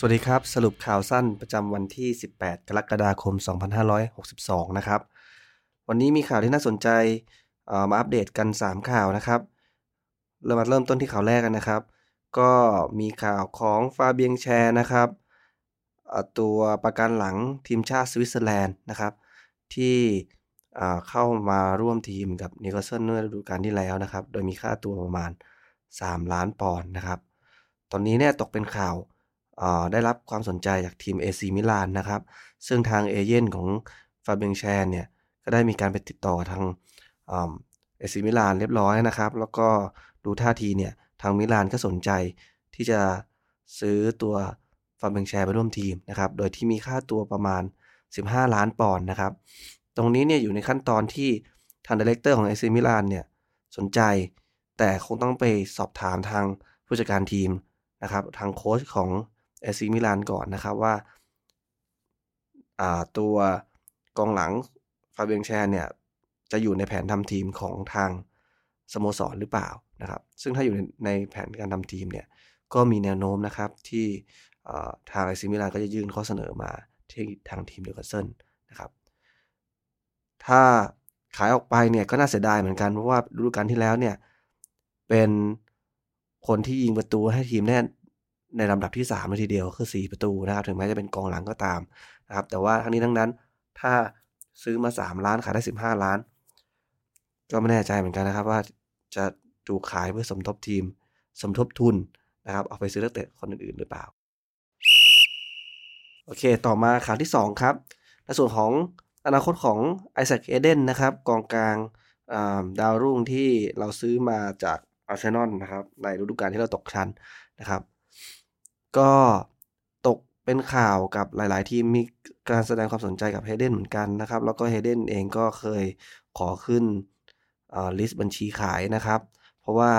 สวัสดีครับ สรุปข่าวสั้นประจำวันที่ 18 กรกฎาคม 2562 นะครับ วันนี้มีข่าวที่น่าสนใจมาอัปเดตกัน 3 ข่าวนะครับเรามาเริ่มต้นที่ข่าวแรกกันนะครับ ก็มีข่าวของฟาเบียงแชร์นะครับตัวประกันหลังทีมชาติสวิตเซอร์แลนด์นะครับ ที่เข้ามาร่วมทีมกับนิโคลสันเมื่อฤดูกาลที่แล้วนะครับ โดยมีค่าตัวประมาณ 3 ล้านปอนด์นะครับ ตอนนี้เนี่ยตกเป็นข่าว ได้รับความสนใจจากทีม AC มิลานนะครับ ซึ่งทางเอเย่นต์ของฟาเบียนแชร์เนี่ย ก็ได้มีการไปติดต่อทางเอซีมิลานเรียบร้อยนะครับ แล้วก็ดูท่าทีเนี่ย ทางมิลานก็สนใจที่จะซื้อตัวฟาเบียนแชร์ไปร่วมทีมนะครับ โดยที่มีค่าตัวประมาณ 15 ล้านปอนด์นะครับ ตรงนี้เนี่ยอยู่ในขั้นตอนที่ทาง director ของเอซีมิลานเนี่ยสนใจ แต่คงต้องไปสอบถามทางผู้จัดการทีมนะครับ ทางโค้ชของ เอซีมิลานก่อนนะครับว่าตัวกองหลังฟาเบียนแชร์เนี่ยจะอยู่ในแผนทำทีมของทางสโมสรหรือเปล่านะครับ ซึ่งถ้าอยู่ในในแผนการทำทีมเนี่ยก็มีแนวโน้มนะครับที่ทางเอซีมิลานก็จะยื่นข้อเสนอมาที่ทางทีมเดลกัสเซนนะครับถ้าขายออกไปเนี่ยก็น่าเสียดายเหมือนกันเพราะว่าฤดูกาลที่แล้วเนี่ยเป็นคนที่ยิงประตูให้ทีมแน่ ในลำดับที่3เลยทีเดียวคือ 4 ประตูนะครับ ถึงแม้จะเป็นกองหลังก็ตามนะครับ แต่ว่าทั้งนี้ทั้งนั้นถ้าซื้อมา 3 ล้านขายได้ 15 ล้าน ก็ไม่แน่ใจเหมือนกันนะครับ ว่าจะถูกขายเพื่อสมทบทีม สมทบทุนนะครับ เอาไปซื้อนักเตะคนอื่นๆหรือเปล่า โอเค ต่อมาข่าวที่ 2 ครับ ในส่วนของอนาคตของไอแซคเอเดนนะครับ กองกลางดาวรุ่งที่เราซื้อมาจากอาร์เซนอลนะครับ ในฤดูกาลที่เราตกชั้นนะครับ ก็ตกเป็นข่าวกับหลาย ๆ ทีมมีการแสดงความสนใจกับเฮเดนเหมือนกันนะครับ แล้วก็เฮเดนเองก็เคยขอขึ้นลิสต์บัญชีขายนะครับ เพราะว่า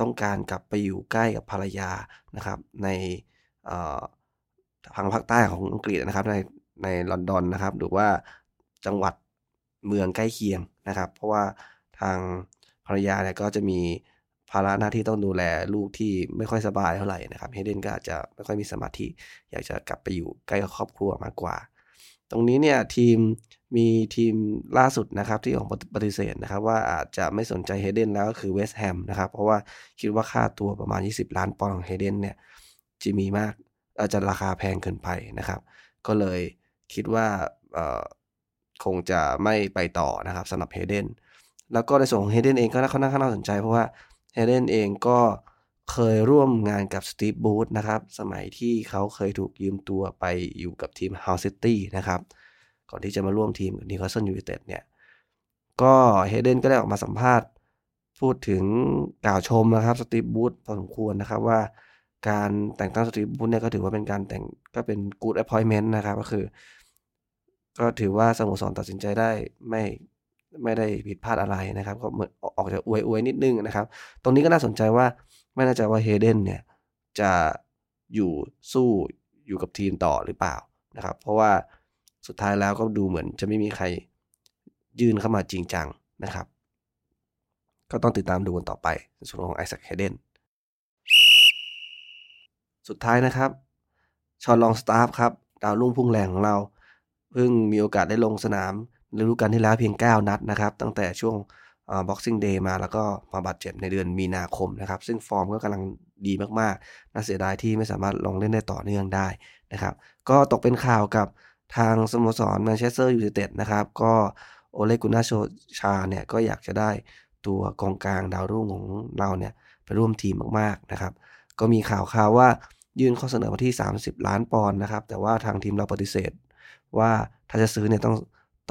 ต้องการกลับไปอยู่ใกล้กับภรรยานะครับ ในทางภาคใต้ของอังกฤษนะครับ ในในลอนดอนนะครับ หรือว่าจังหวัดเมืองใกล้เคียงนะครับ เพราะว่าทางภรรยาเนี่ยก็จะมี ภาระหน้าที่ต้องดูแลลูกที่ไม่ค่อยสบายเท่าไหร่นะครับเฮเดนก็อาจจะไม่ค่อยมีสมาธิอยากจะกลับไปอยู่ใกล้ครอบครัวมากกว่า ตรงนี้เนี่ยทีมมีทีมล่าสุดนะครับที่ออกปฏิเสธนะครับ ว่าอาจจะไม่สนใจเฮเดนแล้วก็คือเวสต์แฮมนะครับ เพราะว่าคิดว่าค่าตัวประมาณ 20 ล้านปอนด์ของเฮเดนเนี่ยจะมีมากอาจจะราคาแพงเกินไปนะครับ ก็เลยคิดว่าคงจะไม่ไปต่อนะครับสำหรับเฮเดนแล้วก็ในส่วนของเฮเดนเองก็น่าค่อนข้างน่าสนใจเพราะว่า เฮเดนเองก็เคยร่วมงานกับสตีฟบูธนะครับ สมัยที่เขาเคยถูกยืมตัวไปอยู่กับทีมฮัลล์ซิตี้นะครับ ก่อนที่จะมาร่วมทีมกับนิวคาสเซิลยูไนเต็ดเนี่ย ก็เฮเดนก็ได้ออกมาสัมภาษณ์ พูดถึงกล่าวชมนะครับสตีฟบรูซพอสมควรนะครับว่า การแต่งตั้งสตีฟบรูซเนี่ยก็ถือว่าเป็นการแต่งก็เป็น good appointment นะครับ ก็คือ ก็ถือว่าสโมสรตัดสินใจได้ไม่ ไม่ได้ผิดพลาดอะไรนะครับ ก็เหมือนออกจากอวยอวยนิดนึงนะครับ ตรงนี้ก็น่าสนใจว่าไม่แน่ใจว่าเฮเดนเนี่ยจะอยู่สู้อยู่กับทีมต่อหรือเปล่านะครับ เพราะว่าสุดท้ายแล้วก็ดูเหมือนจะไม่มีใครยื่นเข้ามาจริงจังนะครับ ก็ต้องติดตามดูกันต่อไปในส่วนของไอแซคเฮเดนสุดท้ายนะครับชอนลองสตาฟครับดาวรุ่งพุ่งแรงของเรา เพิ่งมีโอกาสได้ลงสนาม ฤดูกาลที่แล้วเพียง 9 นัดนะครับ ตั้งแต่ช่วง Boxing Day มาแล้วก็มาบาดเจ็บในเดือนมีนาคมนะครับ ซึ่งฟอร์มก็กำลังดีมากๆ น่าเสียดายที่ไม่สามารถลงเล่นได้ต่อเนื่องได้นะครับ ก็ตกเป็นข่าวกับทางสโมสรแมนเชสเตอร์ยูไนเต็ดนะครับ ก็โอเลกุนนาร์โซลชาเนี่ยก็อยากจะได้ตัวกองกลางดาวรุ่งของเราเนี่ยไปร่วมทีมมากๆนะครับ ก็มีข่าวข่าวว่ายื่นข้อเสนอมาที่ 30 ล้านปอนด์นะครับ แต่ว่าทางทีมเราปฏิเสธ ว่าถ้าจะซื้อเนี่ยต้อง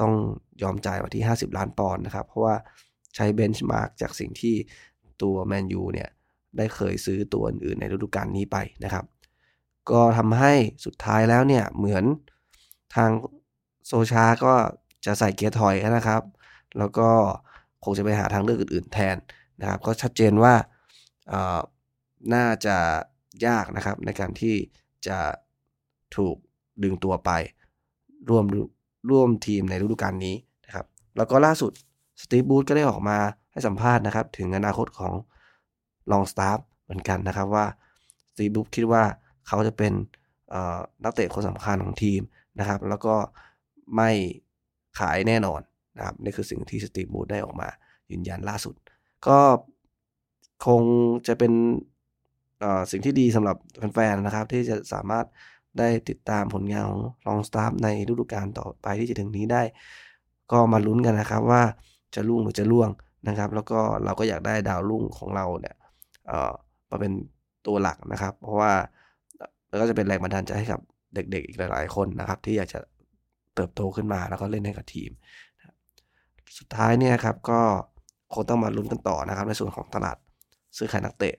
ต้องยอมจ่ายมาที่ 50 ล้านปอนด์นะครับ เพราะว่าใช้เบนช์มาร์กจากสิ่งที่ตัวแมนยูเนี่ยได้เคยซื้อตัวอื่นในฤดูกาลนี้ไปนะครับ ก็ทำให้สุดท้ายแล้วเนี่ยเหมือนทางโซชาก็จะใส่เกียร์ถอยนะครับ แล้วก็คงจะไปหาทางเลือกอื่น ๆ แทนนะครับ ก็ชัดเจนว่าน่าจะยากนะครับในการที่จะถูกดึงตัวไปร่วม ร่วมทีมในฤดูกาลนี้นะครับแล้วก็ล่าสุดสตีฟบรูซก็ได้ออกมาให้สัมภาษณ์นะครับ ถึงอนาคตของลองสตาฟเหมือนกันนะครับว่าสตีฟบรูซคิดว่าเขาจะเป็นนักเตะคนสำคัญของทีมนะครับ แล้วก็ไม่ขายแน่นอนนะครับนี่คือสิ่งที่สตีฟบรูซได้ออกมายืนยันล่าสุด ก็คงจะเป็นสิ่งที่ดีสำหรับแฟนๆนะครับ ที่จะสามารถ ได้ติดตามผลงานของลองสตาฟในฤดูกาลต่อไปที่จะถึงนี้ได้ ก็มาลุ้นกันนะครับว่าจะรุ่งหรือจะล่วงนะครับ แล้วก็เราก็อยากได้ดาวรุ่งของเราเนี่ยมาเป็นตัวหลักนะครับ เพราะว่าแล้วก็จะเป็นแรงบันดาลใจให้กับเด็กๆอีกหลายๆคนนะครับ ที่อยากจะเติบโตขึ้นมาแล้วก็เล่นให้กับทีม สุดท้ายเนี่ยครับก็คงต้องมาลุ้นกันต่อนะครับ ในส่วนของตลาดซื้อขายนักเตะ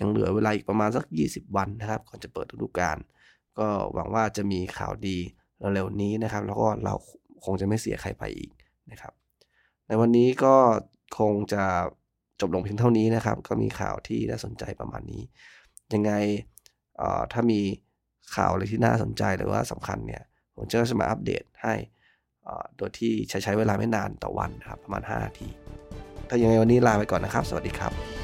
ยังเหลือเวลาอีกประมาณสัก 20 วันนะครับ ก่อนจะเปิดฤดูกาล ก็หวังว่าจะมีข่าวดีเร็วๆนี้นะครับ แล้วก็เราคงจะไม่เสียใครไปอีกนะครับ ในวันนี้ก็คงจะจบลงเพียงเท่านี้นะครับ ก็มีข่าวที่น่าสนใจประมาณนี้ ยังไงถ้ามีข่าวอะไรที่น่าสนใจหรือว่าสำคัญเนี่ย ผมจะมาอัปเดตให้โดยที่ใช้ใช้เวลาไม่นานต่อวันนะครับ ประมาณ5นาที ถ้ายังไงวันนี้ลาไปก่อนนะครับ สวัสดีครับ